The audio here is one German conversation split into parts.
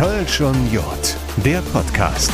Kölsch und Jod, der Podcast.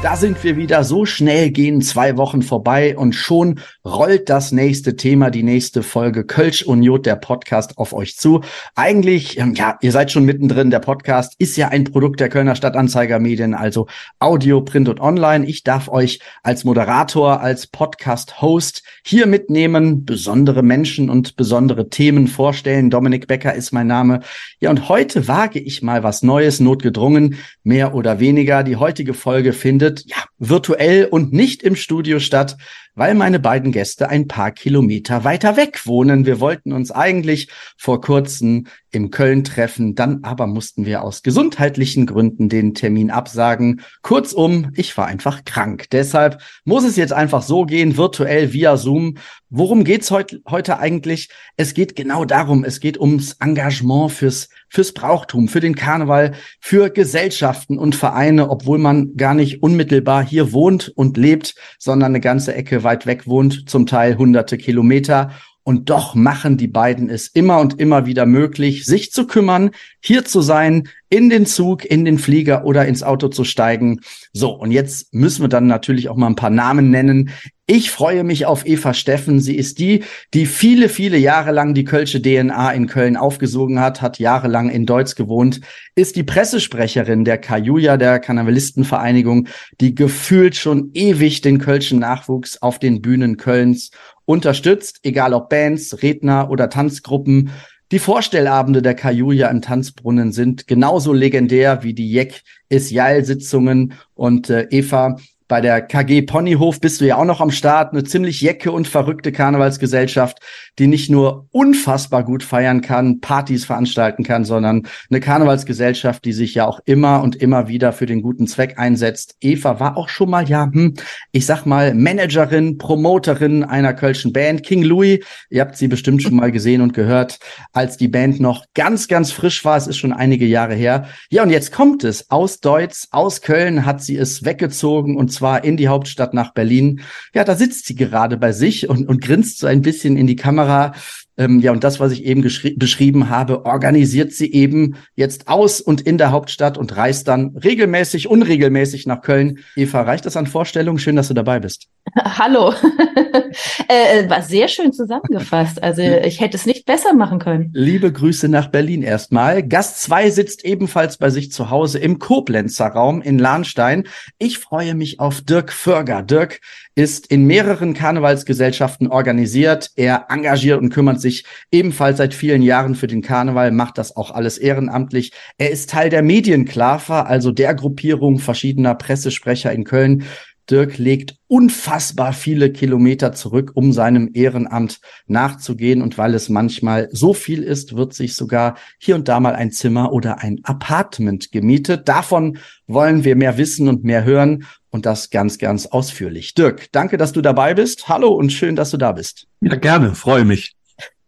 Da sind wir wieder. So schnell gehen zwei Wochen vorbei und schon rollt das nächste Thema, die nächste Folge Kölsch und Jod, der Podcast auf euch zu. Eigentlich, ähm, ja, ihr seid schon mittendrin. Der Podcast ist ja ein Produkt der Kölner Stadtanzeiger Medien, also Audio, Print und Online. Ich darf euch als Moderator, als Podcast-Host hier mitnehmen, besondere Menschen und besondere Themen vorstellen. Dominik Becker ist mein Name. Ja, und heute wage ich mal was Neues, notgedrungen, mehr oder weniger. Die heutige Folge findet findet ja virtuell und nicht im Studio statt, weil meine beiden Gäste ein paar Kilometer weiter weg wohnen. Wir wollten uns eigentlich vor kurzem im Köln treffen, dann aber mussten wir aus gesundheitlichen Gründen den Termin absagen. Kurzum, ich war einfach krank. Deshalb muss es jetzt einfach so gehen, virtuell via Zoom. Worum geht's heut, heute eigentlich? Es geht genau darum, es geht ums Engagement fürs fürs Brauchtum, für den Karneval, für Gesellschaften und Vereine, obwohl man gar nicht unmittelbar hier wohnt und lebt, sondern eine ganze Ecke weit weg wohnt, zum Teil hunderte Kilometer. Und doch machen die beiden es immer und immer wieder möglich, sich zu kümmern, hier zu sein, in den Zug, in den Flieger oder ins Auto zu steigen. So, und jetzt müssen wir dann natürlich auch mal ein paar Namen nennen. Ich freue mich auf Eva Steffen. Sie ist die, die viele, viele Jahre lang die Kölsche DNA in Köln aufgesogen hat, hat jahrelang in Deutsch gewohnt, ist die Pressesprecherin der Kajuja, der Karnevalistenvereinigung, die gefühlt schon ewig den Kölschen Nachwuchs auf den Bühnen Kölns unterstützt, egal ob Bands, Redner oder Tanzgruppen. Die Vorstellabende der Kajuja im Tanzbrunnen sind genauso legendär wie die Jeck is Sitzungen und äh, Eva bei der KG Ponyhof bist du ja auch noch am Start. Eine ziemlich jecke und verrückte Karnevalsgesellschaft, die nicht nur unfassbar gut feiern kann, Partys veranstalten kann, sondern eine Karnevalsgesellschaft, die sich ja auch immer und immer wieder für den guten Zweck einsetzt. Eva war auch schon mal, ja, hm, ich sag mal, Managerin, Promoterin einer kölschen Band, King Louis. Ihr habt sie bestimmt schon mal gesehen und gehört, als die Band noch ganz, ganz frisch war. Es ist schon einige Jahre her. Ja, und jetzt kommt es. Aus Deutsch, aus Köln hat sie es weggezogen und zwar in die Hauptstadt nach Berlin. Ja, da sitzt sie gerade bei sich und, und grinst so ein bisschen in die Kamera. Ähm, ja, und das, was ich eben beschrieben habe, organisiert sie eben jetzt aus und in der Hauptstadt und reist dann regelmäßig, unregelmäßig nach Köln. Eva, reicht das an Vorstellungen? Schön, dass du dabei bist. Hallo. äh, war sehr schön zusammengefasst. Also ich hätte es nicht besser machen können. Liebe Grüße nach Berlin erstmal. Gast 2 sitzt ebenfalls bei sich zu Hause im Koblenzer Raum in Lahnstein. Ich freue mich auf Dirk Förger. Dirk ist in mehreren Karnevalsgesellschaften organisiert. Er engagiert und kümmert sich ebenfalls seit vielen Jahren für den Karneval, macht das auch alles ehrenamtlich. Er ist Teil der Medienklaver, also der Gruppierung verschiedener Pressesprecher in Köln. Dirk legt unfassbar viele Kilometer zurück, um seinem Ehrenamt nachzugehen. Und weil es manchmal so viel ist, wird sich sogar hier und da mal ein Zimmer oder ein Apartment gemietet. Davon wollen wir mehr wissen und mehr hören und das ganz, ganz ausführlich. Dirk, danke, dass du dabei bist. Hallo und schön, dass du da bist. Ja, gerne, freue mich.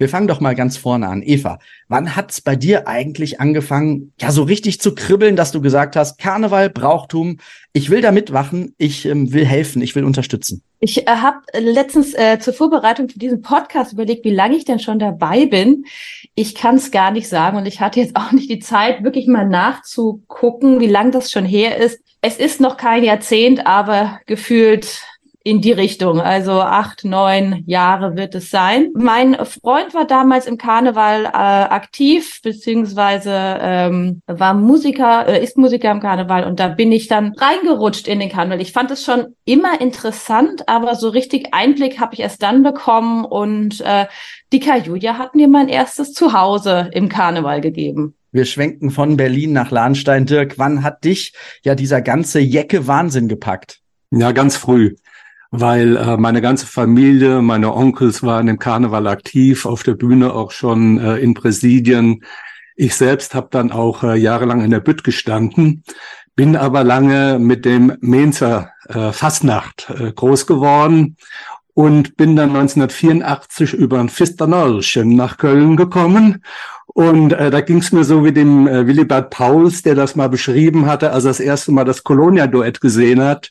Wir fangen doch mal ganz vorne an. Eva, wann hat's bei dir eigentlich angefangen, ja, so richtig zu kribbeln, dass du gesagt hast, Karneval, Brauchtum, ich will da mitwachen, ich ähm, will helfen, ich will unterstützen? Ich äh, habe letztens äh, zur Vorbereitung für diesen Podcast überlegt, wie lange ich denn schon dabei bin. Ich kann es gar nicht sagen und ich hatte jetzt auch nicht die Zeit, wirklich mal nachzugucken, wie lang das schon her ist. Es ist noch kein Jahrzehnt, aber gefühlt in die Richtung. Also acht, neun Jahre wird es sein. Mein Freund war damals im Karneval äh, aktiv, beziehungsweise ähm, war Musiker, äh, ist Musiker im Karneval und da bin ich dann reingerutscht in den Karneval. Ich fand es schon immer interessant, aber so richtig Einblick habe ich erst dann bekommen und äh, die Kajuja hat mir mein erstes Zuhause im Karneval gegeben. Wir schwenken von Berlin nach Lahnstein. Dirk, wann hat dich ja dieser ganze Jecke Wahnsinn gepackt? Ja, ganz früh weil äh, meine ganze Familie, meine Onkels waren im Karneval aktiv, auf der Bühne auch schon äh, in Präsidien. Ich selbst habe dann auch äh, jahrelang in der Bütt gestanden, bin aber lange mit dem Mainzer äh, Fastnacht äh, groß geworden und bin dann 1984 über ein Fisternörchen nach Köln gekommen. Und äh, da ging es mir so wie dem äh, Willibert Pauls, der das mal beschrieben hatte, als er das erste Mal das Colonia-Duett gesehen hat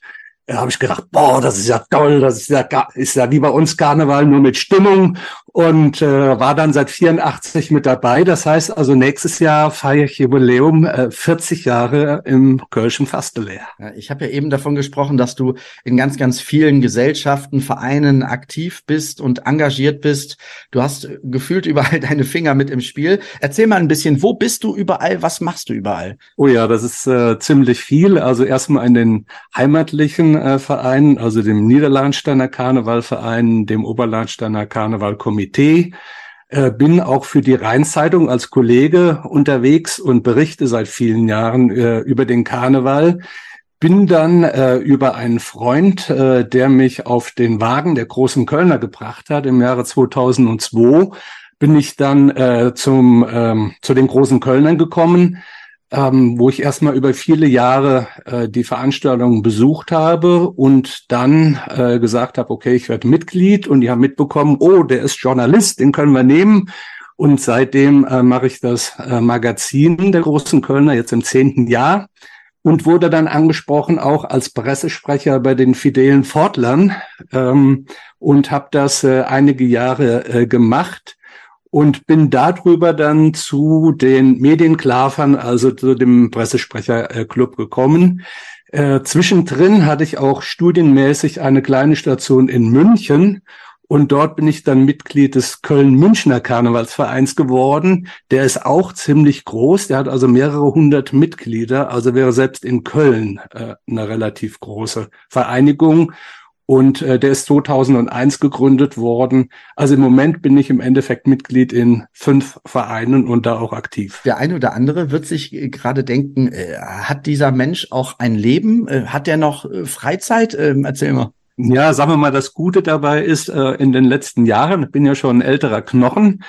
da habe ich gedacht, boah, das ist ja toll, das ist ja, ist ja wie bei uns Karneval, nur mit Stimmung. Und äh, war dann seit 84 mit dabei. Das heißt also nächstes Jahr feiere ich Jubiläum äh, 40 Jahre im Kölschen Fastelehr. Ja, ich habe ja eben davon gesprochen, dass du in ganz, ganz vielen Gesellschaften, Vereinen aktiv bist und engagiert bist. Du hast gefühlt überall deine Finger mit im Spiel. Erzähl mal ein bisschen, wo bist du überall? Was machst du überall? Oh ja, das ist äh, ziemlich viel. Also erstmal in den heimatlichen äh, Vereinen, also dem Niederlandsteiner Karnevalverein, dem Oberlandsteiner Karnevalkomitee Komitee, äh, bin auch für die Rheinzeitung als Kollege unterwegs und berichte seit vielen Jahren äh, über den Karneval. Bin dann äh, über einen Freund, äh, der mich auf den Wagen der großen Kölner gebracht hat im Jahre 2002, bin ich dann äh, zum ähm, zu den großen Kölnern gekommen ähm, wo ich erstmal über viele Jahre äh, die Veranstaltungen besucht habe und dann äh, gesagt habe, okay, ich werde Mitglied und die haben mitbekommen, oh, der ist Journalist, den können wir nehmen. Und seitdem äh, mache ich das äh, Magazin der Großen Kölner jetzt im zehnten Jahr und wurde dann angesprochen auch als Pressesprecher bei den fidelen Fortlern ähm, und habe das äh, einige Jahre äh, gemacht und bin darüber dann zu den Medienklavern, also zu dem Pressesprecherclub gekommen. Äh, zwischendrin hatte ich auch studienmäßig eine kleine Station in München und dort bin ich dann Mitglied des Köln-Münchner Karnevalsvereins geworden. Der ist auch ziemlich groß, der hat also mehrere hundert Mitglieder, also wäre selbst in Köln äh, eine relativ große Vereinigung und äh, der ist 2001 gegründet worden. Also im Moment bin ich im Endeffekt Mitglied in fünf Vereinen und da auch aktiv. Der eine oder andere wird sich äh, gerade denken, äh, hat dieser Mensch auch ein Leben? Äh, hat der noch äh, Freizeit? Ähm, erzähl mal. Ja, sagen wir mal, das Gute dabei ist, äh, in den letzten Jahren, ich bin ja schon ein älterer Knochen,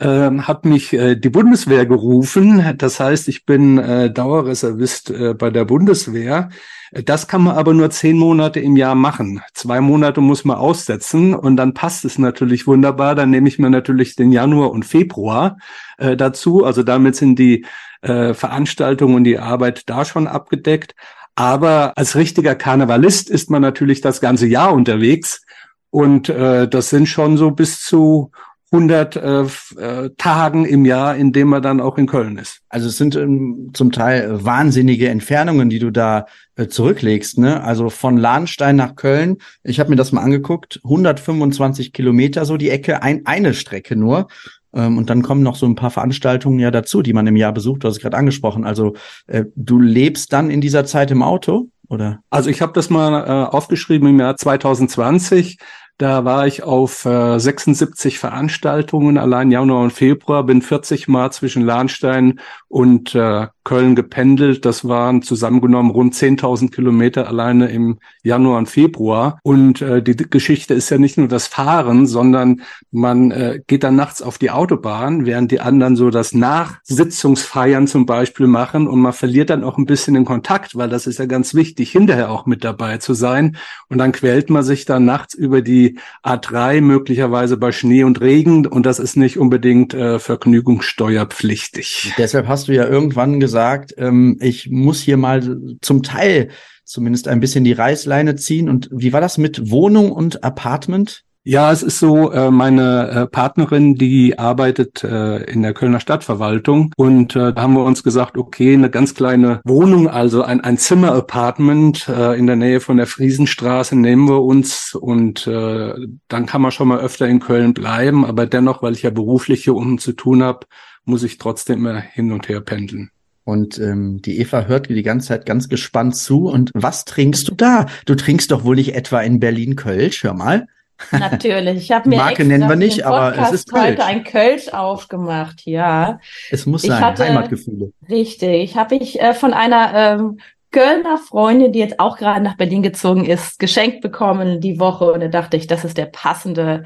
ähm, hat mich äh, die Bundeswehr gerufen. Das heißt, ich bin äh, Dauerreservist bei der Bundeswehr. Das kann man aber nur zehn Monate im Jahr machen. Zwei Monate muss man aussetzen und dann passt es natürlich wunderbar. Dann nehme ich mir natürlich den Januar und Februar dazu. Also damit sind die Veranstaltungen und die Arbeit da schon abgedeckt. Aber als richtiger Karnevalist ist man natürlich das ganze Jahr unterwegs. Und äh, das sind schon so bis zu 100 äh, äh, Tagen im Jahr, in dem man dann auch in Köln ist. Also es sind ähm, zum Teil wahnsinnige Entfernungen, die du da äh, zurücklegst. Ne? Also von Lahnstein nach Köln, ich habe mir das mal angeguckt, 125 Kilometer so die Ecke, ein, eine Strecke nur. Ähm, und dann kommen noch so ein paar Veranstaltungen ja dazu, die man im Jahr besucht. Du hast es gerade angesprochen. Also äh, du lebst dann in dieser Zeit im Auto? Oder? Also ich habe das mal äh, aufgeschrieben im Jahr 2020 da war ich auf äh, 76 Veranstaltungen allein Januar und Februar, bin 40 Mal zwischen Lahnstein und äh, Köln gependelt. Das waren zusammengenommen rund 10.000 Kilometer alleine im Januar und Februar. Und äh, die Geschichte ist ja nicht nur das Fahren, sondern man äh, geht dann nachts auf die Autobahn, während die anderen so das Nachsitzungsfeiern zum Beispiel machen. Und man verliert dann auch ein bisschen den Kontakt, weil das ist ja ganz wichtig, hinterher auch mit dabei zu sein. Und dann quält man sich dann nachts über die A3, möglicherweise bei Schnee und Regen. Und das ist nicht unbedingt äh, vergnügungssteuerpflichtig. Deshalb hast du ja irgendwann gesagt, ähm, ich muss hier mal zum Teil zumindest ein bisschen die Reißleine ziehen. Und wie war das mit Wohnung und Apartment? Ja, es ist so, äh, meine äh, Partnerin, die arbeitet äh, in der Kölner Stadtverwaltung und da haben wir uns gesagt, okay, eine ganz kleine Wohnung, also ein, ein Zimmer-Apartment in der Nähe von der Friesenstraße nehmen wir uns und dann kann man schon mal öfter in Köln bleiben, aber dennoch, weil ich ja beruflich hier unten zu tun habe, muss ich trotzdem immer hin und her pendeln. Und ähm, die Eva hört die ganze Zeit ganz gespannt zu. Und was trinkst du da? Du trinkst doch wohl nicht etwa in Berlin Kölsch, hör mal. Natürlich. Ich habe mir Marke nennen wir nicht, aber es ist Kölsch. heute ein Kölsch aufgemacht, ja. Es muss sein, hatte, Heimatgefühle. Richtig. Habe ich äh, von einer ähm, Kölner Freundin, die jetzt auch gerade nach Berlin gezogen ist, geschenkt bekommen die Woche. Und da dachte ich, das ist der passende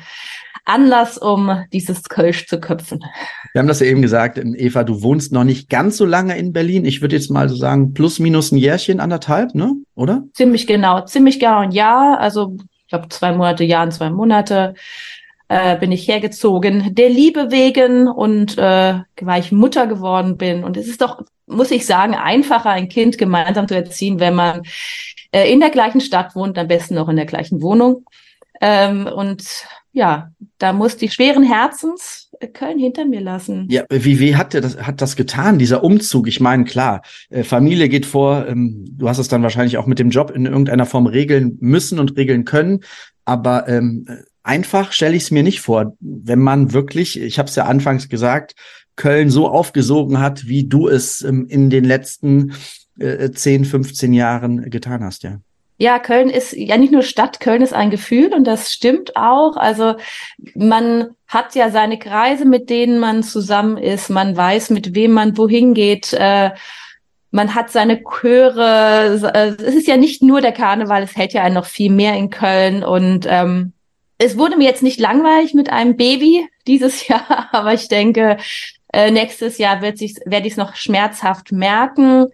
Anlass, um dieses Kölsch zu köpfen. Wir haben das ja eben gesagt, Eva, du wohnst noch nicht ganz so lange in Berlin. Ich würde jetzt mal so sagen, plus minus ein Jährchen, anderthalb, ne? Oder? Ziemlich genau, ziemlich genau ein Jahr. Also ich glaube zwei Monate, Jahr und zwei Monate äh, bin ich hergezogen. Der Liebe wegen und äh, weil ich Mutter geworden bin. Und es ist doch, muss ich sagen, einfacher, ein Kind gemeinsam zu erziehen, wenn man äh, in der gleichen Stadt wohnt, am besten noch in der gleichen Wohnung. Ähm, und ja, da muss die schweren Herzens Köln hinter mir lassen. Ja, wie wie hat der das hat das getan dieser Umzug? Ich meine, klar, äh, Familie geht vor. Ähm, du hast es dann wahrscheinlich auch mit dem Job in irgendeiner Form regeln müssen und regeln können. Aber ähm, einfach stelle ich es mir nicht vor, wenn man wirklich, ich habe es ja anfangs gesagt, Köln so aufgesogen hat, wie du es ähm, in den letzten äh, 10, 15 Jahren getan hast, ja. Ja, Köln ist ja nicht nur Stadt, Köln ist ein Gefühl und das stimmt auch. Also man hat ja seine Kreise, mit denen man zusammen ist. Man weiß, mit wem man wohin geht. Äh, man hat seine Chöre. Äh, es ist ja nicht nur der Karneval, es hält ja einen noch viel mehr in Köln. Und ähm, es wurde mir jetzt nicht langweilig mit einem Baby dieses Jahr, aber ich denke, äh, nächstes Jahr wird sich, werde ich es noch schmerzhaft merken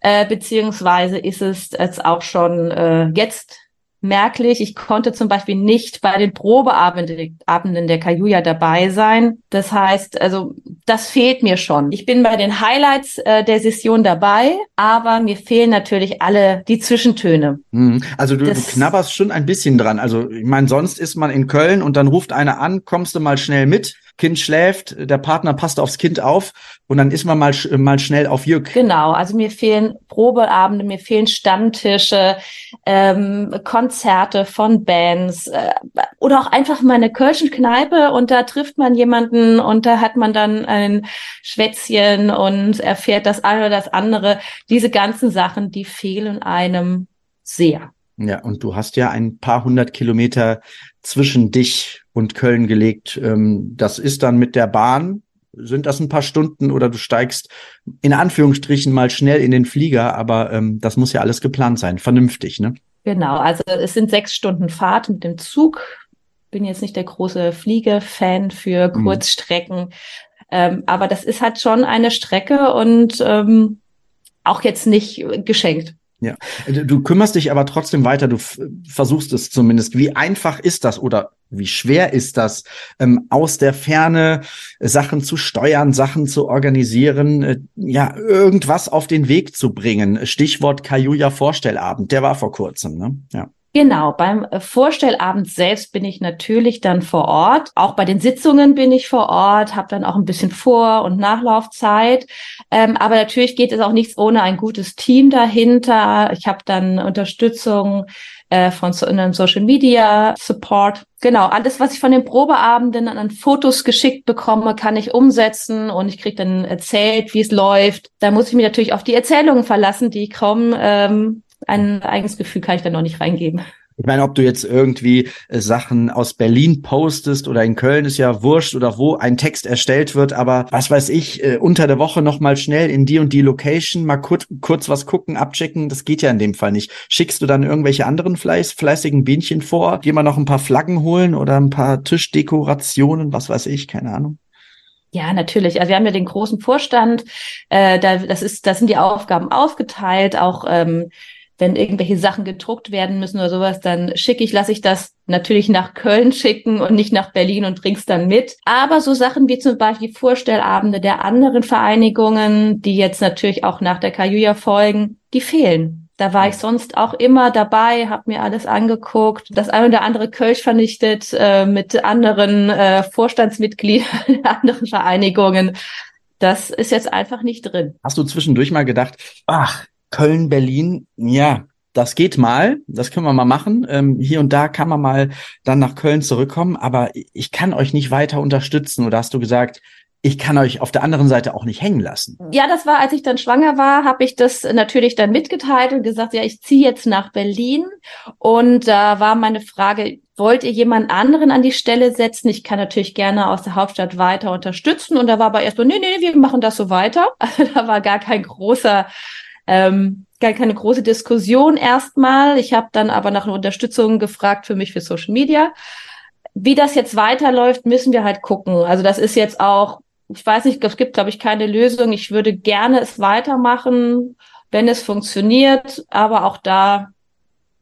äh, beziehungsweise ist es jetzt auch schon äh, jetzt merklich. Ich konnte zum Beispiel nicht bei den Probeabenden der Kajuja dabei sein. Das heißt, also das fehlt mir schon. Ich bin bei den Highlights äh, der Session dabei, aber mir fehlen natürlich alle die Zwischentöne. Mhm. Also du, du knabberst schon ein bisschen dran. Also ich meine, sonst ist man in Köln und dann ruft einer an, kommst du mal schnell mit. Kind schläft, der Partner passt aufs Kind auf und dann ist man mal, mal schnell auf Jück. Genau, also mir fehlen Probeabende, mir fehlen Stammtische, ähm, Konzerte von Bands äh, oder auch einfach mal eine Kölschen Kneipe und da trifft man jemanden und da hat man dann ein Schwätzchen und erfährt das eine oder das andere. Diese ganzen Sachen, die fehlen einem sehr. Ja, und du hast ja ein paar hundert Kilometer zwischen dich und Köln gelegt. Ähm, das ist dann mit der Bahn. Sind das ein paar Stunden oder du steigst in Anführungsstrichen mal schnell in den Flieger, aber ähm, das muss ja alles geplant sein, vernünftig, ne? Genau, also es sind sechs Stunden Fahrt mit dem Zug. Bin jetzt nicht der große Fliege-Fan für mhm. Kurzstrecken, mhm. ähm, aber das ist halt schon eine Strecke und ähm, auch jetzt nicht geschenkt. Ja, du kümmerst dich aber trotzdem weiter, du versuchst es zumindest. Wie einfach ist das oder wie schwer ist das, ähm, aus der Ferne Sachen zu steuern, Sachen zu organisieren, äh, ja, irgendwas auf den Weg zu bringen? Stichwort Kajuja Vorstellabend, der war vor kurzem, ne? Ja. Genau, beim äh, Vorstellabend selbst bin ich natürlich dann vor Ort. Auch bei den Sitzungen bin ich vor Ort, habe dann auch ein bisschen Vor- und Nachlaufzeit. Ähm, aber natürlich geht es auch nichts ohne ein gutes Team dahinter. Ich habe dann Unterstützung äh, von so einem Social Media Support. Genau, alles, was ich von den Probeabenden an Fotos geschickt bekomme, kann ich umsetzen und ich kriege dann erzählt, wie es läuft. Da muss ich mich natürlich auf die Erzählungen verlassen, die kommen. Ähm, ein eigenes Gefühl kann ich da noch nicht reingeben. Ich meine, ob du jetzt irgendwie äh, Sachen aus Berlin postest oder in Köln ist ja wurscht oder wo ein Text erstellt wird, aber was weiß ich, äh, unter der Woche noch mal schnell in die und die Location mal kurz, kurz was gucken, abchecken, das geht ja in dem Fall nicht. Schickst du dann irgendwelche anderen fleiß, fleißigen Bienchen vor, die mal noch ein paar Flaggen holen oder ein paar Tischdekorationen, was weiß ich, keine Ahnung? Ja, natürlich. Also wir haben ja den großen Vorstand, äh, da, das ist, da sind die Aufgaben aufgeteilt, auch ähm, wenn irgendwelche Sachen gedruckt werden müssen oder sowas, dann schicke ich, lasse ich das natürlich nach Köln schicken und nicht nach Berlin und bring's dann mit. Aber so Sachen wie zum Beispiel Vorstellabende der anderen Vereinigungen, die jetzt natürlich auch nach der Kajuja folgen, die fehlen. Da war ich sonst auch immer dabei, habe mir alles angeguckt, das eine oder andere Kölsch vernichtet äh, mit anderen äh, Vorstandsmitgliedern der anderen Vereinigungen. Das ist jetzt einfach nicht drin. Hast du zwischendurch mal gedacht, ach, Köln, Berlin, ja, das geht mal, das können wir mal machen. Ähm, hier und da kann man mal dann nach Köln zurückkommen, aber ich kann euch nicht weiter unterstützen. Oder hast du gesagt, ich kann euch auf der anderen Seite auch nicht hängen lassen. Ja, das war, als ich dann schwanger war, habe ich das natürlich dann mitgeteilt und gesagt, ja, ich ziehe jetzt nach Berlin. Und da war meine Frage, wollt ihr jemand anderen an die Stelle setzen? Ich kann natürlich gerne aus der Hauptstadt weiter unterstützen. Und da war aber erst so, nee, nee, wir machen das so weiter. Also da war gar kein großer ähm, gar keine große Diskussion erstmal. Ich habe dann aber nach einer Unterstützung gefragt für mich für Social Media. Wie das jetzt weiterläuft, müssen wir halt gucken. Also das ist jetzt auch, ich weiß nicht, es gibt, glaube ich, keine Lösung. Ich würde gerne es weitermachen, wenn es funktioniert. Aber auch da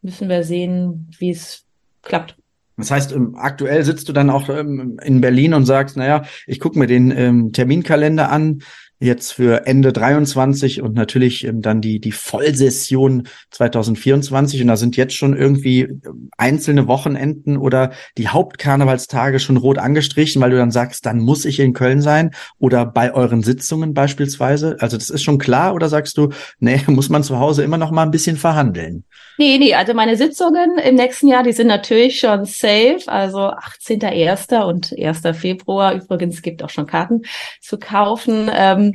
müssen wir sehen, wie es klappt. Das heißt, ähm, aktuell sitzt du dann auch ähm, in Berlin und sagst, naja, ich gucke mir den ähm, Terminkalender an, jetzt für Ende 23 und natürlich ähm, dann die, die Vollsession 2024. Und da sind jetzt schon irgendwie ähm, einzelne Wochenenden oder die Hauptkarnevalstage schon rot angestrichen, weil du dann sagst, dann muss ich in Köln sein oder bei euren Sitzungen beispielsweise. Also das ist schon klar oder sagst du, nee, muss man zu Hause immer noch mal ein bisschen verhandeln? Nee, nee, also meine Sitzungen im nächsten Jahr, die sind natürlich schon safe, also 18.01. und 1. Februar. Übrigens gibt auch schon Karten zu kaufen. Ähm,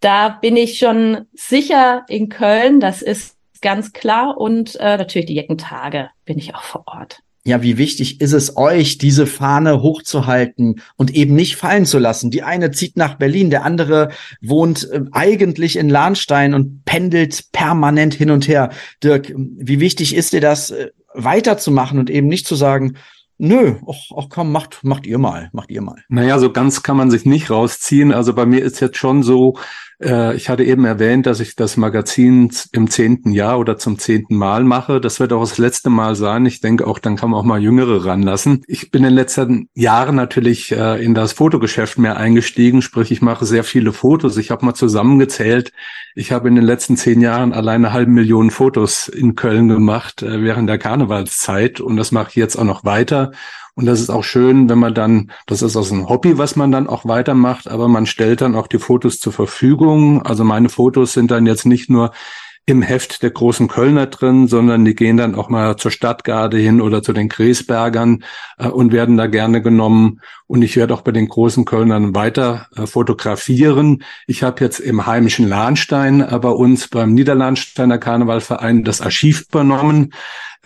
da bin ich schon sicher in Köln, das ist ganz klar. Und äh, natürlich die Jeckentage bin ich auch vor Ort ja, wie wichtig ist es euch, diese Fahne hochzuhalten und eben nicht fallen zu lassen? Die eine zieht nach Berlin, der andere wohnt äh, eigentlich in Lahnstein und pendelt permanent hin und her. Dirk, wie wichtig ist dir das, äh, weiterzumachen und eben nicht zu sagen, Nö, ach, ach komm, macht, macht ihr mal, macht ihr mal. Naja, so ganz kann man sich nicht rausziehen. Also bei mir ist jetzt schon so, ich hatte eben erwähnt, dass ich das Magazin im zehnten Jahr oder zum zehnten Mal mache. Das wird auch das letzte Mal sein. Ich denke auch, dann kann man auch mal Jüngere ranlassen. Ich bin in den letzten Jahren natürlich äh, in das Fotogeschäft mehr eingestiegen, sprich ich mache sehr viele Fotos. Ich habe mal zusammengezählt, ich habe in den letzten zehn Jahren alleine eine halbe Million Fotos in Köln gemacht äh, während der Karnevalszeit und das mache ich jetzt auch noch weiter. Und das ist auch schön, wenn man dann, das ist also ein Hobby, was man dann auch weitermacht, aber man stellt dann auch die Fotos zur Verfügung. Also meine Fotos sind dann jetzt nicht nur im Heft der großen Kölner drin, sondern die gehen dann auch mal zur Stadtgarde hin oder zu den Gräsbergern äh, und werden da gerne genommen. Und ich werde auch bei den großen Kölnern weiter äh, fotografieren. Ich habe jetzt im heimischen Lahnstein äh, bei uns beim Niederlandsteiner Karnevalverein das Archiv übernommen.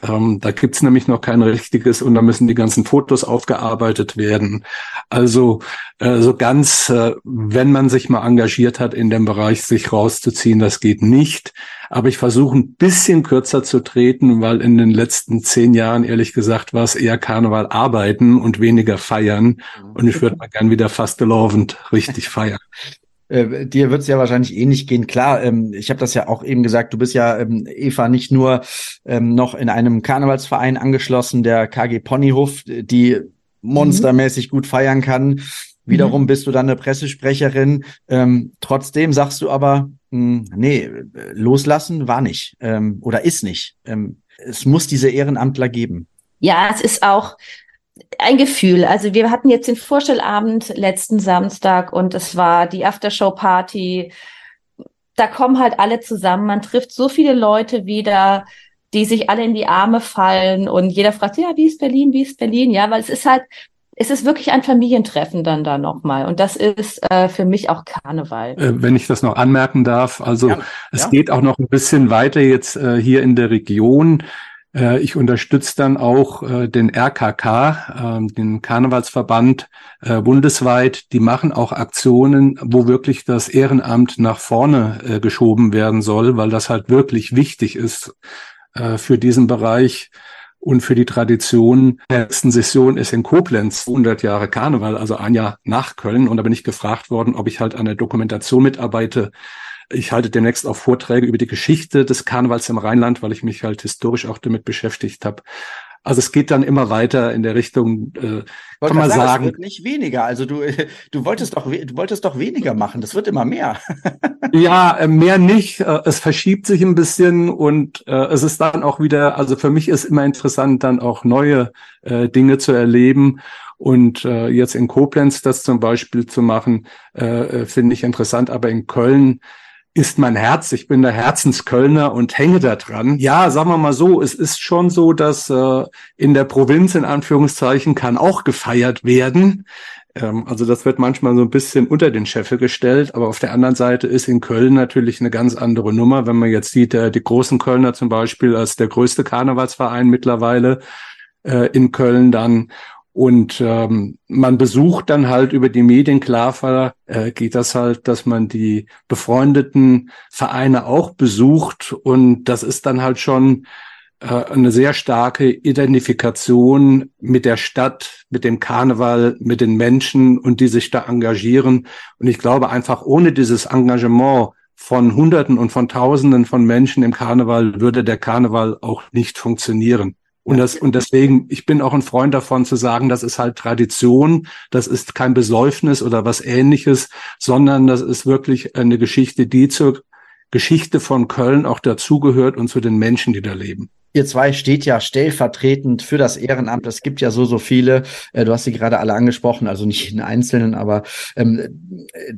Ähm, da gibt's nämlich noch kein richtiges und da müssen die ganzen Fotos aufgearbeitet werden. Also äh, so ganz, äh, wenn man sich mal engagiert hat in dem Bereich, sich rauszuziehen, das geht nicht. Aber ich versuche ein bisschen kürzer zu treten, weil in den letzten zehn Jahren, ehrlich gesagt, war es eher Karneval arbeiten und weniger feiern. Und ich würde mal gern wieder fast fastelovend richtig feiern. Äh, dir wird es ja wahrscheinlich ähnlich gehen. Klar, ähm, ich habe das ja auch eben gesagt, du bist ja, ähm, Eva, nicht nur ähm, noch in einem Karnevalsverein angeschlossen, der KG Ponyhof, die monstermäßig mhm. gut feiern kann. Wiederum mhm. bist du dann eine Pressesprecherin. Ähm, trotzdem sagst du aber, mh, hm, nee, loslassen war nicht ähm, oder ist nicht. Ähm, es muss diese Ehrenamtler geben. Ja, es ist auch ein Gefühl. Also wir hatten jetzt den Vorstellabend letzten Samstag und es war die Aftershow-Party. Da kommen halt alle zusammen. Man trifft so viele Leute wieder, die sich alle in die Arme fallen und jeder fragt, ja, wie ist Berlin, wie ist Berlin? Ja, weil es ist halt, es ist wirklich ein Familientreffen dann da nochmal. Und das ist äh, für mich auch Karneval. Äh, wenn ich das noch anmerken darf, also ja, es ja. geht auch noch ein bisschen weiter jetzt äh, hier in der Region. Äh, ich unterstütze dann auch äh, den RKK, äh, den Karnevalsverband äh, bundesweit. Die machen auch Aktionen, wo wirklich das Ehrenamt nach vorne geschoben werden soll, weil das halt wirklich wichtig ist für diesen Bereich und für die Tradition. Der ersten Session ist in Koblenz 100 Jahre Karneval, also ein Jahr nach Köln. Und da bin ich gefragt worden, ob ich halt an der Dokumentation mitarbeite ich halte demnächst auch Vorträge über die Geschichte des Karnevals im Rheinland, weil ich mich halt historisch auch damit beschäftigt habe. Also es geht dann immer weiter in der Richtung, äh, kann man sagen. sagen. Es wird nicht weniger. Also du, du wolltest doch, du wolltest doch weniger machen. Das wird immer mehr. ja, äh, mehr nicht. Äh, es verschiebt sich ein bisschen und äh, es ist dann auch wieder, also für mich ist immer interessant, dann auch neue äh, Dinge zu erleben. Und äh, jetzt in Koblenz das zum Beispiel zu machen, äh, finde ich interessant. Aber in Köln ist mein Herz. Ich bin der Herzenskölner und hänge da dran. Ja, sagen wir mal so, es ist schon so, dass äh, in der Provinz in Anführungszeichen kann auch gefeiert werden. Ähm, also das wird manchmal so ein bisschen unter den Scheffel gestellt, aber auf der anderen Seite ist in Köln natürlich eine ganz andere Nummer. Wenn man jetzt sieht, äh, die großen Kölner zum Beispiel als der größte Karnevalsverein mittlerweile äh, in Köln dann und ähm, man besucht dann halt über die Medien, klar äh, geht das halt, dass man die befreundeten Vereine auch besucht. Und das ist dann halt schon äh, eine sehr starke Identifikation mit der Stadt, mit dem Karneval, mit den Menschen und die sich da engagieren. Und ich glaube einfach, ohne dieses Engagement von Hunderten und von Tausenden von Menschen im Karneval würde der Karneval auch nicht funktionieren. Und das, und deswegen, ich bin auch ein Freund davon zu sagen, das ist halt Tradition, das ist kein Besäufnis oder was ähnliches, sondern das ist wirklich eine Geschichte, die zur Geschichte von Köln auch dazugehört und zu den Menschen, die da leben. Ihr zwei steht ja stellvertretend für das Ehrenamt. Es gibt ja so, so viele. Äh, du hast sie gerade alle angesprochen, also nicht jeden Einzelnen, aber ähm, äh,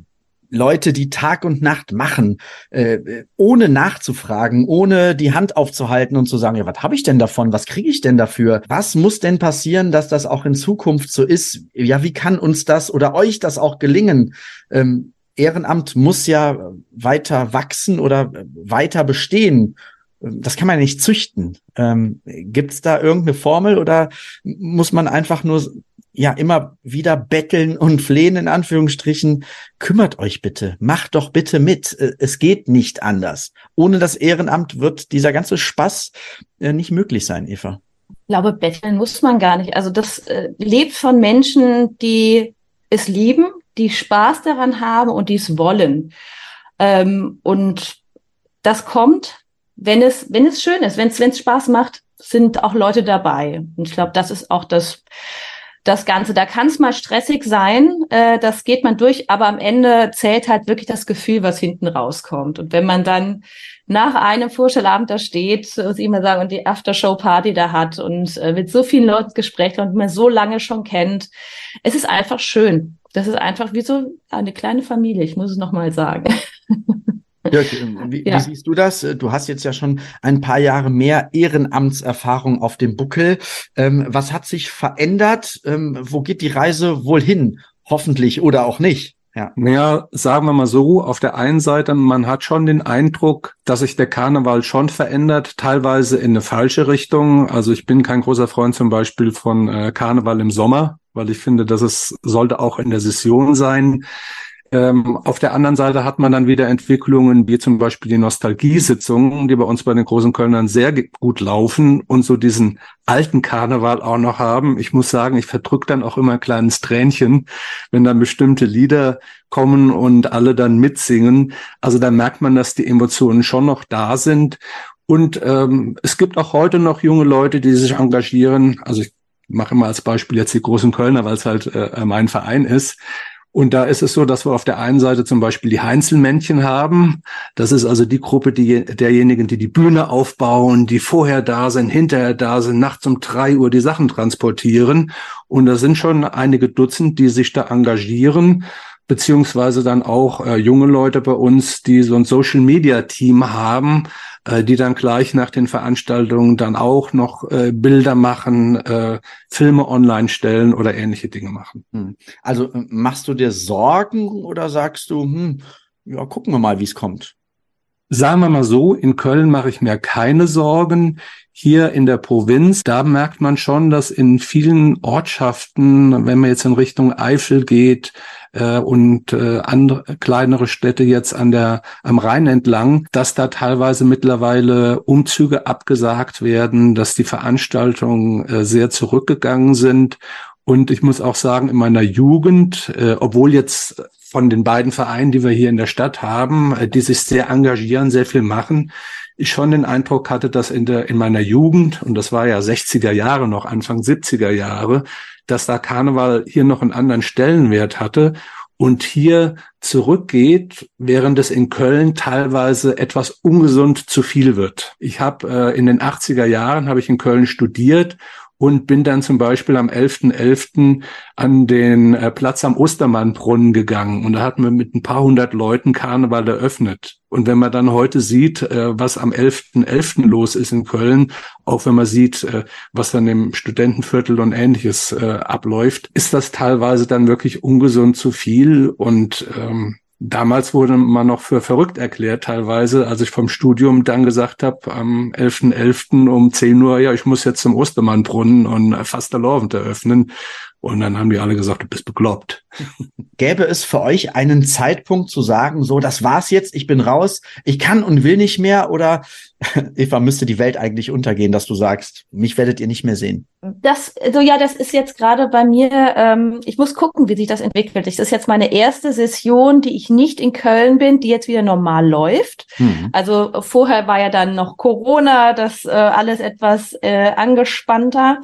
Leute, die Tag und Nacht machen, äh, ohne nachzufragen, ohne die Hand aufzuhalten und zu sagen, ja, was habe ich denn davon? Was kriege ich denn dafür? Was muss denn passieren, dass das auch in Zukunft so ist? Ja, wie kann uns das oder euch das auch gelingen? Ähm, Ehrenamt muss ja weiter wachsen oder weiter bestehen das kann man nicht züchten. Ähm, Gibt es da irgendeine Formel oder muss man einfach nur ja immer wieder betteln und flehen in Anführungsstrichen? Kümmert euch bitte, macht doch bitte mit. Äh, es geht nicht anders. Ohne das Ehrenamt wird dieser ganze Spaß äh, nicht möglich sein, Eva. Ich glaube, betteln muss man gar nicht. Also das äh, lebt von Menschen, die es lieben, die Spaß daran haben und die es wollen. Ähm, und das kommt wenn es, wenn es schön ist, wenn es, wenn es Spaß macht, sind auch Leute dabei. Und ich glaube, das ist auch das, das Ganze. Da kann es mal stressig sein, äh, das geht man durch, aber am Ende zählt halt wirklich das Gefühl, was hinten rauskommt. Und wenn man dann nach einem Vorstellabend da steht, muss ich immer sagen, und die Aftershow-Party da hat und äh, mit so vielen Leuten Gespräche und man so lange schon kennt, es ist einfach schön. Das ist einfach wie so eine kleine Familie, ich muss es nochmal sagen. Jörg, wie, ja. wie, siehst du das? Du hast jetzt ja schon ein paar Jahre mehr Ehrenamtserfahrung auf dem Buckel. Ähm, was hat sich verändert? Ähm, wo geht die Reise wohl hin? Hoffentlich oder auch nicht. Ja. Naja, sagen wir mal so, auf der einen Seite, man hat schon den Eindruck, dass sich der Karneval schon verändert, teilweise in eine falsche Richtung. Also ich bin kein großer Freund zum Beispiel von äh, Karneval im Sommer, weil ich finde, dass es sollte auch in der Session sein. Ähm, auf der anderen Seite hat man dann wieder Entwicklungen wie zum Beispiel die Nostalgiesitzungen, die bei uns bei den großen Kölnern sehr gut laufen und so diesen alten Karneval auch noch haben. Ich muss sagen, ich verdrück dann auch immer ein kleines Tränchen, wenn dann bestimmte Lieder kommen und alle dann mitsingen. Also da merkt man, dass die Emotionen schon noch da sind. Und ähm, es gibt auch heute noch junge Leute, die sich engagieren. Also ich mache immer als Beispiel jetzt die großen Kölner, weil es halt äh, mein Verein ist. Und da ist es so, dass wir auf der einen Seite zum Beispiel die Heinzelmännchen haben. Das ist also die Gruppe die, derjenigen, die die Bühne aufbauen, die vorher da sind, hinterher da sind, nachts um drei Uhr die Sachen transportieren. Und da sind schon einige Dutzend, die sich da engagieren beziehungsweise dann auch äh, junge Leute bei uns, die so ein Social Media Team haben, äh, die dann gleich nach den Veranstaltungen dann auch noch äh, Bilder machen, äh, Filme online stellen oder ähnliche Dinge machen. Hm. Also äh, machst du dir Sorgen oder sagst du, hm, ja, gucken wir mal, wie es kommt? Sagen wir mal so, in Köln mache ich mir keine Sorgen. Hier in der Provinz, da merkt man schon, dass in vielen Ortschaften, wenn man jetzt in Richtung Eifel geht, äh, und äh, andere kleinere Städte jetzt an der am Rhein entlang, dass da teilweise mittlerweile Umzüge abgesagt werden, dass die Veranstaltungen äh, sehr zurückgegangen sind. Und ich muss auch sagen, in meiner Jugend, äh, obwohl jetzt von den beiden Vereinen, die wir hier in der Stadt haben, äh, die sich sehr engagieren, sehr viel machen, ich schon den Eindruck hatte, dass in der in meiner Jugend und das war ja 60er Jahre noch Anfang 70er Jahre, dass da Karneval hier noch einen anderen Stellenwert hatte und hier zurückgeht, während es in Köln teilweise etwas ungesund zu viel wird. Ich habe äh, in den 80er Jahren habe ich in Köln studiert und bin dann zum Beispiel am 11.11. .11. an den äh, Platz am Ostermannbrunnen gegangen und da hatten wir mit ein paar hundert Leuten Karneval eröffnet. Und wenn man dann heute sieht, äh, was am 11.11. .11. los ist in Köln, auch wenn man sieht, äh, was dann im Studentenviertel und ähnliches äh, abläuft, ist das teilweise dann wirklich ungesund zu viel und ähm, Damals wurde man noch für verrückt erklärt teilweise, als ich vom Studium dann gesagt habe, am 11.11. .11. um 10 Uhr, ja, ich muss jetzt zum Ostermannbrunnen und fast der Lorwend eröffnen. Und dann haben die alle gesagt, du bist bekloppt. Gäbe es für euch einen Zeitpunkt zu sagen, so, das war's jetzt, ich bin raus, ich kann und will nicht mehr? Oder Eva, müsste die Welt eigentlich untergehen, dass du sagst, mich werdet ihr nicht mehr sehen? Das, so ja, das ist jetzt gerade bei mir, ähm, ich muss gucken, wie sich das entwickelt. Das ist jetzt meine erste Session, die ich nicht in Köln bin, die jetzt wieder normal läuft. Mhm. Also vorher war ja dann noch Corona, das äh, alles etwas äh, angespannter.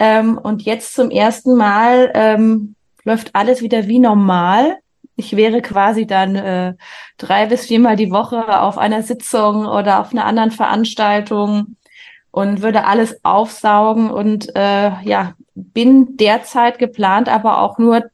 Ähm, und jetzt zum ersten Mal ähm, läuft alles wieder wie normal. Ich wäre quasi dann äh, drei bis viermal die Woche auf einer Sitzung oder auf einer anderen Veranstaltung und würde alles aufsaugen und äh, ja, bin derzeit geplant, aber auch nur,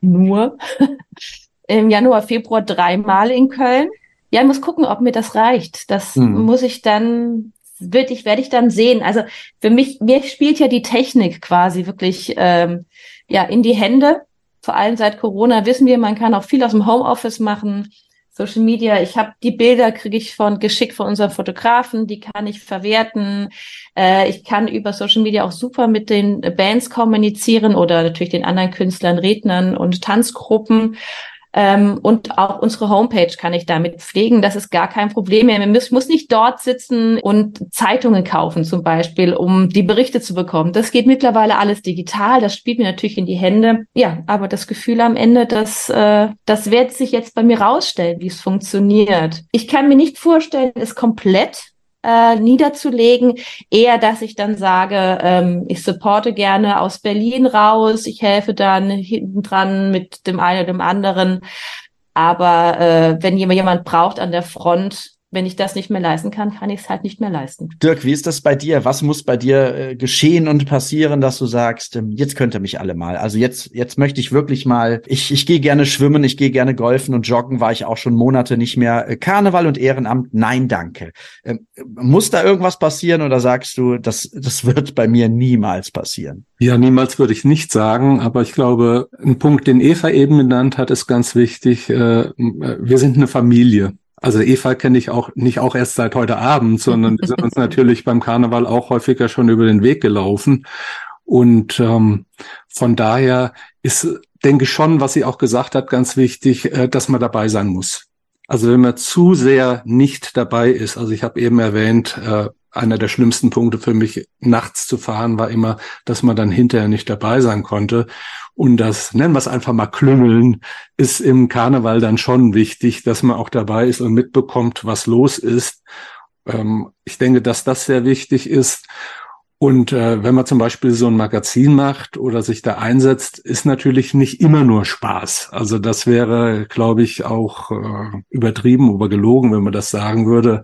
nur im Januar, Februar dreimal in Köln. Ja, ich muss gucken, ob mir das reicht. Das mhm. muss ich dann, wird ich, werde ich dann sehen. Also für mich, mir spielt ja die Technik quasi wirklich ähm, ja in die Hände. Vor allem seit Corona wissen wir, man kann auch viel aus dem Homeoffice machen. Social Media, ich habe die Bilder, kriege ich von geschickt von unserem Fotografen, die kann ich verwerten. Äh, ich kann über Social Media auch super mit den Bands kommunizieren oder natürlich den anderen Künstlern, Rednern und Tanzgruppen. Ähm, und auch unsere Homepage kann ich damit pflegen. Das ist gar kein Problem mehr. Ich muss nicht dort sitzen und Zeitungen kaufen zum Beispiel, um die Berichte zu bekommen. Das geht mittlerweile alles digital. Das spielt mir natürlich in die Hände. Ja, aber das Gefühl am Ende, dass äh, das wird sich jetzt bei mir rausstellen, wie es funktioniert. Ich kann mir nicht vorstellen, es komplett äh, niederzulegen. Eher, dass ich dann sage, ähm, ich supporte gerne aus Berlin raus, ich helfe dann hinten dran mit dem einen oder dem anderen. Aber äh, wenn jemand braucht an der Front, wenn ich das nicht mehr leisten kann, kann ich es halt nicht mehr leisten. Dirk, wie ist das bei dir? Was muss bei dir äh, geschehen und passieren, dass du sagst, ähm, jetzt könnt ihr mich alle mal. Also jetzt, jetzt möchte ich wirklich mal, ich, ich gehe gerne schwimmen, ich gehe gerne golfen und joggen, war ich auch schon Monate nicht mehr. Äh, Karneval und Ehrenamt, nein, danke. Ähm, muss da irgendwas passieren oder sagst du, das, das wird bei mir niemals passieren? Ja, niemals würde ich nicht sagen, aber ich glaube, ein Punkt, den Eva eben genannt hat, ist ganz wichtig. Äh, wir sind eine Familie. Also Eva kenne ich auch nicht auch erst seit heute Abend, sondern wir sind uns natürlich beim Karneval auch häufiger schon über den Weg gelaufen. Und ähm, von daher ist, denke ich schon, was sie auch gesagt hat, ganz wichtig, äh, dass man dabei sein muss. Also wenn man zu sehr nicht dabei ist, also ich habe eben erwähnt, äh, einer der schlimmsten Punkte für mich, nachts zu fahren, war immer, dass man dann hinterher nicht dabei sein konnte. Und das, nennen wir es einfach mal Klüngeln, ist im Karneval dann schon wichtig, dass man auch dabei ist und mitbekommt, was los ist. Ähm, ich denke, dass das sehr wichtig ist. Und äh, wenn man zum Beispiel so ein Magazin macht oder sich da einsetzt, ist natürlich nicht immer nur Spaß. Also das wäre, glaube ich, auch äh, übertrieben oder gelogen, wenn man das sagen würde.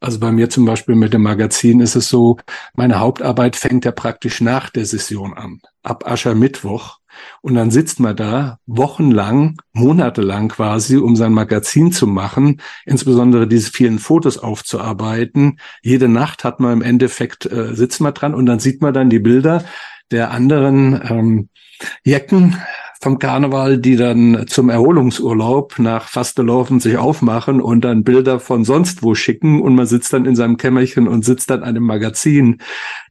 Also bei mir zum Beispiel mit dem Magazin ist es so, meine Hauptarbeit fängt ja praktisch nach der Session an, ab Aschermittwoch. Und dann sitzt man da wochenlang, monatelang quasi, um sein Magazin zu machen, insbesondere diese vielen Fotos aufzuarbeiten. Jede Nacht hat man im Endeffekt, äh, sitzt man dran und dann sieht man dann die Bilder der anderen ähm, Jecken vom Karneval, die dann zum Erholungsurlaub nach Fastelofen sich aufmachen und dann Bilder von sonst wo schicken und man sitzt dann in seinem Kämmerchen und sitzt dann an einem Magazin,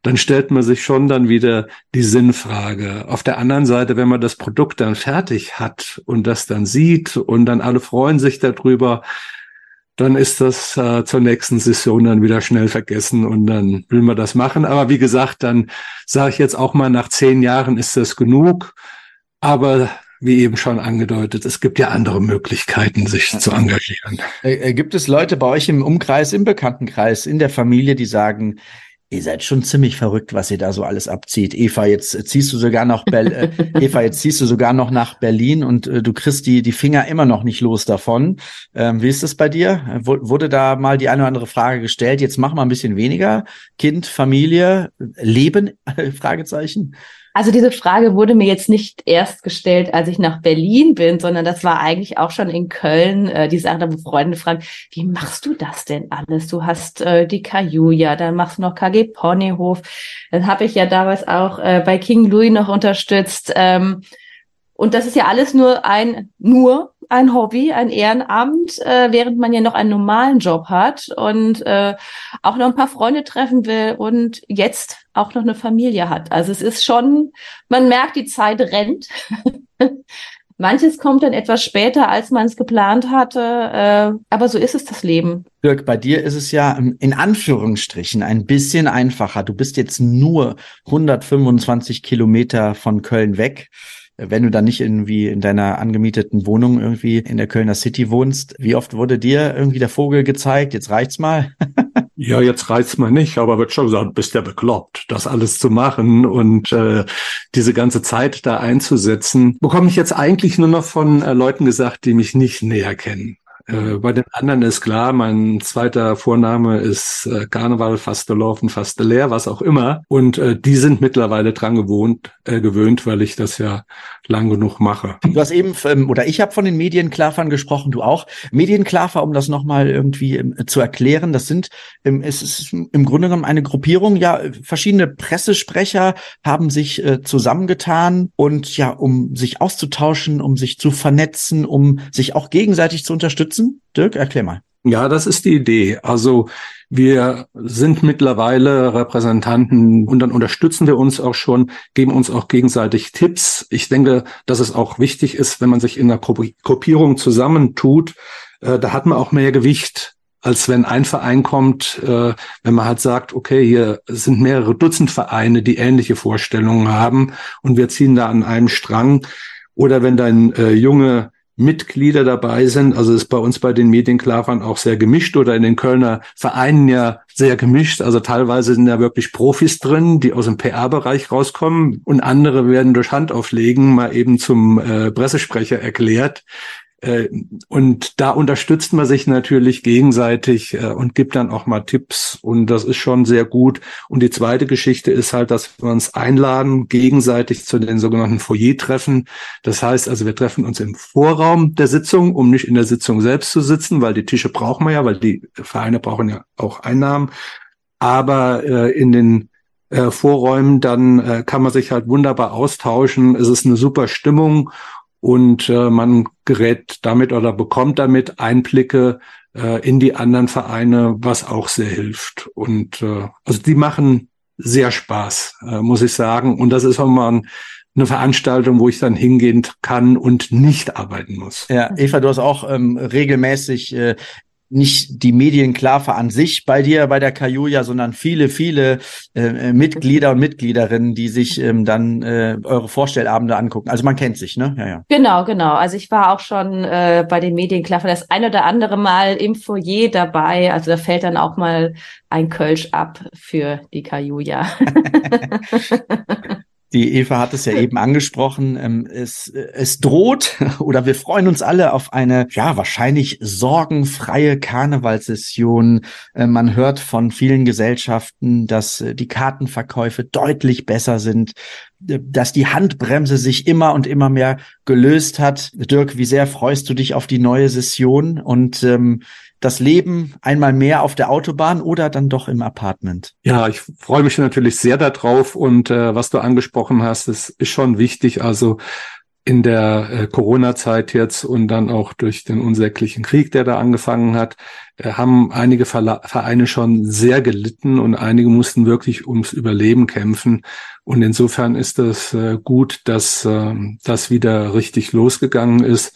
dann stellt man sich schon dann wieder die Sinnfrage. Auf der anderen Seite, wenn man das Produkt dann fertig hat und das dann sieht und dann alle freuen sich darüber, dann ist das äh, zur nächsten Session dann wieder schnell vergessen und dann will man das machen. Aber wie gesagt, dann sage ich jetzt auch mal, nach zehn Jahren ist das genug. Aber wie eben schon angedeutet, es gibt ja andere Möglichkeiten, sich zu engagieren. Äh, äh, gibt es Leute bei euch im Umkreis, im Bekanntenkreis, in der Familie, die sagen, ihr seid schon ziemlich verrückt, was ihr da so alles abzieht. Eva, jetzt ziehst du sogar noch äh, Eva, jetzt ziehst du sogar noch nach Berlin und äh, du kriegst die die Finger immer noch nicht los davon. Ähm, wie ist das bei dir? W wurde da mal die eine oder andere Frage gestellt? Jetzt mach mal ein bisschen weniger. Kind, Familie, Leben? Fragezeichen. Also diese Frage wurde mir jetzt nicht erst gestellt, als ich nach Berlin bin, sondern das war eigentlich auch schon in Köln. Äh, die Sache, wo Freunde fragen, wie machst du das denn alles? Du hast äh, die Kajuja, dann machst du noch KG Ponyhof. Dann habe ich ja damals auch äh, bei King Louis noch unterstützt. Ähm, und das ist ja alles nur ein, nur ein Hobby, ein Ehrenamt, äh, während man ja noch einen normalen Job hat und äh, auch noch ein paar Freunde treffen will und jetzt auch noch eine Familie hat. Also es ist schon, man merkt, die Zeit rennt. Manches kommt dann etwas später, als man es geplant hatte, äh, aber so ist es das Leben. Dirk, bei dir ist es ja in Anführungsstrichen ein bisschen einfacher. Du bist jetzt nur 125 Kilometer von Köln weg wenn du dann nicht irgendwie in deiner angemieteten Wohnung irgendwie in der Kölner City wohnst, wie oft wurde dir irgendwie der Vogel gezeigt? Jetzt reicht's mal. ja, jetzt reicht's mal nicht, aber wird schon gesagt, bist ja bekloppt, das alles zu machen und äh, diese ganze Zeit da einzusetzen, bekomme ich jetzt eigentlich nur noch von äh, Leuten gesagt, die mich nicht näher kennen. Äh, bei den anderen ist klar, mein zweiter Vorname ist äh, Karneval, Fastelaufen, Fastelehr, was auch immer. Und äh, die sind mittlerweile dran gewohnt, äh, gewöhnt, weil ich das ja lang genug mache. Du hast eben, ähm, oder ich habe von den Medienklavern gesprochen, du auch. Medienklaver, um das nochmal irgendwie ähm, zu erklären, das sind, ähm, es ist im Grunde genommen eine Gruppierung, ja, verschiedene Pressesprecher haben sich äh, zusammengetan und ja, um sich auszutauschen, um sich zu vernetzen, um sich auch gegenseitig zu unterstützen unterstützen? Dirk, erklär mal. Ja, das ist die Idee. Also wir sind mittlerweile Repräsentanten und dann unterstützen wir uns auch schon, geben uns auch gegenseitig Tipps. Ich denke, dass es auch wichtig ist, wenn man sich in einer Gruppierung zusammentut, äh, da hat man auch mehr Gewicht, als wenn ein Verein kommt, äh, wenn man halt sagt, okay, hier sind mehrere Dutzend Vereine, die ähnliche Vorstellungen haben und wir ziehen da an einem Strang. Oder wenn dann äh, junge Mitglieder dabei sind. Also ist bei uns bei den Medienklavern auch sehr gemischt oder in den Kölner Vereinen ja sehr gemischt. Also teilweise sind da wirklich Profis drin, die aus dem PR-Bereich rauskommen und andere werden durch Handauflegen mal eben zum äh, Pressesprecher erklärt. Äh, und da unterstützt man sich natürlich gegenseitig äh, und gibt dann auch mal Tipps und das ist schon sehr gut. Und die zweite Geschichte ist halt, dass wir uns einladen gegenseitig zu den sogenannten Foyer-Treffen. Das heißt also, wir treffen uns im Vorraum der Sitzung, um nicht in der Sitzung selbst zu sitzen, weil die Tische brauchen wir ja, weil die Vereine brauchen ja auch Einnahmen. Aber äh, in den Vorräumen, dann kann man sich halt wunderbar austauschen. Es ist eine super Stimmung und äh, man gerät damit oder bekommt damit Einblicke äh, in die anderen Vereine, was auch sehr hilft. Und äh, also die machen sehr Spaß, äh, muss ich sagen. Und das ist auch mal ein, eine Veranstaltung, wo ich dann hingehen kann und nicht arbeiten muss. Ja, Eva, du hast auch ähm, regelmäßig äh, nicht die Medienklaver an sich bei dir, bei der Kajuja, sondern viele, viele äh, Mitglieder und Mitgliederinnen, die sich ähm, dann äh, eure Vorstellabende angucken. Also man kennt sich, ne? Ja, ja. Genau, genau. Also ich war auch schon äh, bei den Medienklaver das ein oder andere Mal im Foyer dabei. Also da fällt dann auch mal ein Kölsch ab für die Kajuja. Die Eva hat es ja eben angesprochen. Ähm, es, es droht oder wir freuen uns alle auf eine, ja, wahrscheinlich sorgenfreie Karnevalssession. Äh, man hört von vielen Gesellschaften, dass äh, die Kartenverkäufe deutlich besser sind, äh, dass die Handbremse sich immer und immer mehr gelöst hat. Dirk, wie sehr freust du dich auf die neue Session und ähm, das Leben einmal mehr auf der Autobahn oder dann doch im Apartment? Ja, ich freue mich natürlich sehr darauf und äh, was du angesprochen hast, das ist schon wichtig. Also in der äh, Corona-Zeit jetzt und dann auch durch den unsäglichen Krieg, der da angefangen hat, äh, haben einige Verla Vereine schon sehr gelitten und einige mussten wirklich ums Überleben kämpfen. Und insofern ist es äh, gut, dass äh, das wieder richtig losgegangen ist.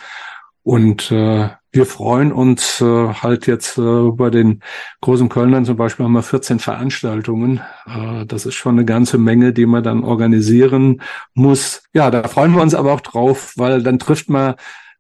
Und äh, wir freuen uns äh, halt jetzt äh, bei den großen Kölnern zum Beispiel haben wir 14 Veranstaltungen. Äh, das ist schon eine ganze Menge, die man dann organisieren muss. Ja, da freuen wir uns aber auch drauf, weil dann trifft man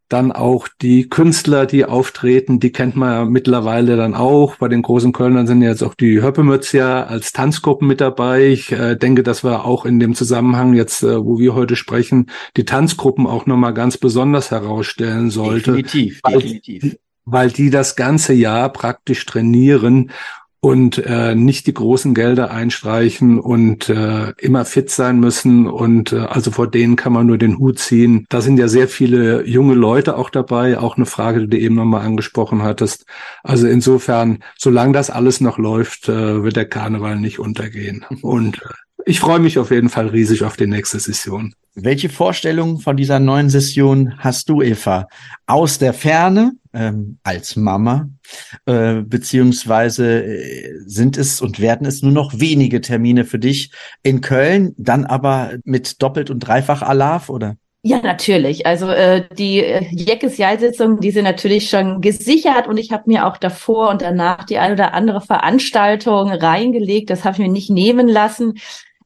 dann auch die Künstler, die auftreten, die kennt man ja mittlerweile dann auch. Bei den großen Kölnern sind jetzt auch die Höppemütz ja als Tanzgruppen mit dabei. Ich äh, denke, dass wir auch in dem Zusammenhang jetzt, äh, wo wir heute sprechen, die Tanzgruppen auch nochmal ganz besonders herausstellen sollte. Definitiv, definitiv. Weil die das ganze Jahr praktisch trainieren und äh, nicht die großen Gelder einstreichen und äh, immer fit sein müssen. Und äh, also vor denen kann man nur den Hut ziehen. Da sind ja sehr viele junge Leute auch dabei. Auch eine Frage, die du eben nochmal angesprochen hattest. Also insofern, solange das alles noch läuft, äh, wird der Karneval nicht untergehen. Und äh, ich freue mich auf jeden Fall riesig auf die nächste Session. Welche Vorstellung von dieser neuen Session hast du, Eva? Aus der Ferne, ähm, als Mama, äh, beziehungsweise äh, sind es und werden es nur noch wenige Termine für dich in Köln, dann aber mit doppelt und dreifach Alarv, oder? Ja, natürlich. Also äh, die äh, Jeckes-Jahr-Sitzungen, die sind natürlich schon gesichert und ich habe mir auch davor und danach die eine oder andere Veranstaltung reingelegt. Das habe ich mir nicht nehmen lassen.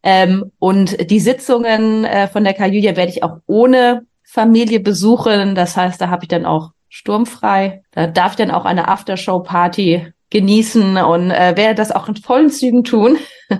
Ähm, und die Sitzungen äh, von der Kajulia werde ich auch ohne Familie besuchen. Das heißt, da habe ich dann auch sturmfrei. Da darf ich dann auch eine Aftershow-Party genießen und äh, werde das auch in vollen Zügen tun.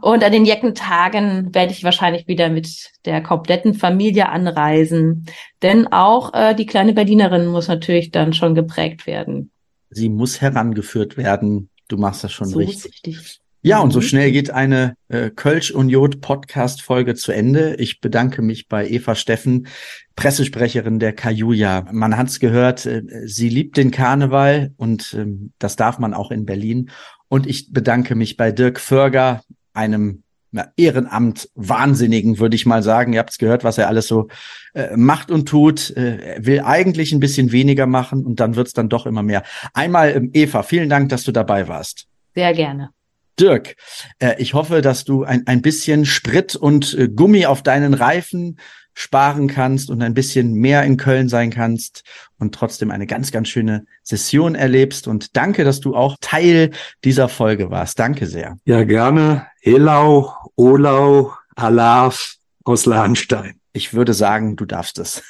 und an den Jeckentagen werde ich wahrscheinlich wieder mit der kompletten Familie anreisen. Denn auch äh, die kleine Berlinerin muss natürlich dann schon geprägt werden. Sie muss herangeführt werden. Du machst das schon so richtig. richtig. Ja, und so mhm. schnell geht eine äh, Kölsch und Jod Podcast Folge zu Ende. Ich bedanke mich bei Eva Steffen, Pressesprecherin der Kajuja. Man hat's gehört, äh, sie liebt den Karneval und äh, das darf man auch in Berlin. Und ich bedanke mich bei Dirk Förger, einem na, Ehrenamt Wahnsinnigen, würde ich mal sagen. Ihr habt's gehört, was er alles so äh, macht und tut. Äh, er will eigentlich ein bisschen weniger machen und dann wird's dann doch immer mehr. Einmal, ähm, Eva, vielen Dank, dass du dabei warst. Sehr gerne. Dirk, äh, ich hoffe, dass du ein, ein bisschen Sprit und äh, Gummi auf deinen Reifen sparen kannst und ein bisschen mehr in Köln sein kannst und trotzdem eine ganz, ganz schöne Session erlebst. Und danke, dass du auch Teil dieser Folge warst. Danke sehr. Ja, gerne. Elau, Olau, Alaf aus Lahnstein. Ich würde sagen, du darfst es.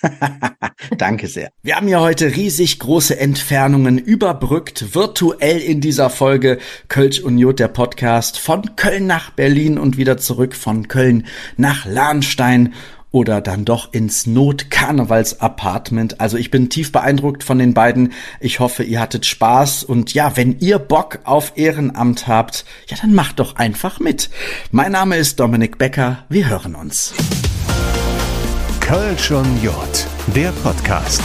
Danke sehr. Wir haben ja heute riesig große Entfernungen überbrückt, virtuell in dieser Folge Kölsch und Jod, der Podcast, von Köln nach Berlin und wieder zurück von Köln nach Lahnstein oder dann doch ins Not-Karnevals-Apartment. Also ich bin tief beeindruckt von den beiden. Ich hoffe, ihr hattet Spaß und ja, wenn ihr Bock auf Ehrenamt habt, ja, dann macht doch einfach mit. Mein Name ist Dominik Becker. Wir hören uns. Kölsch und Jod, der Podcast.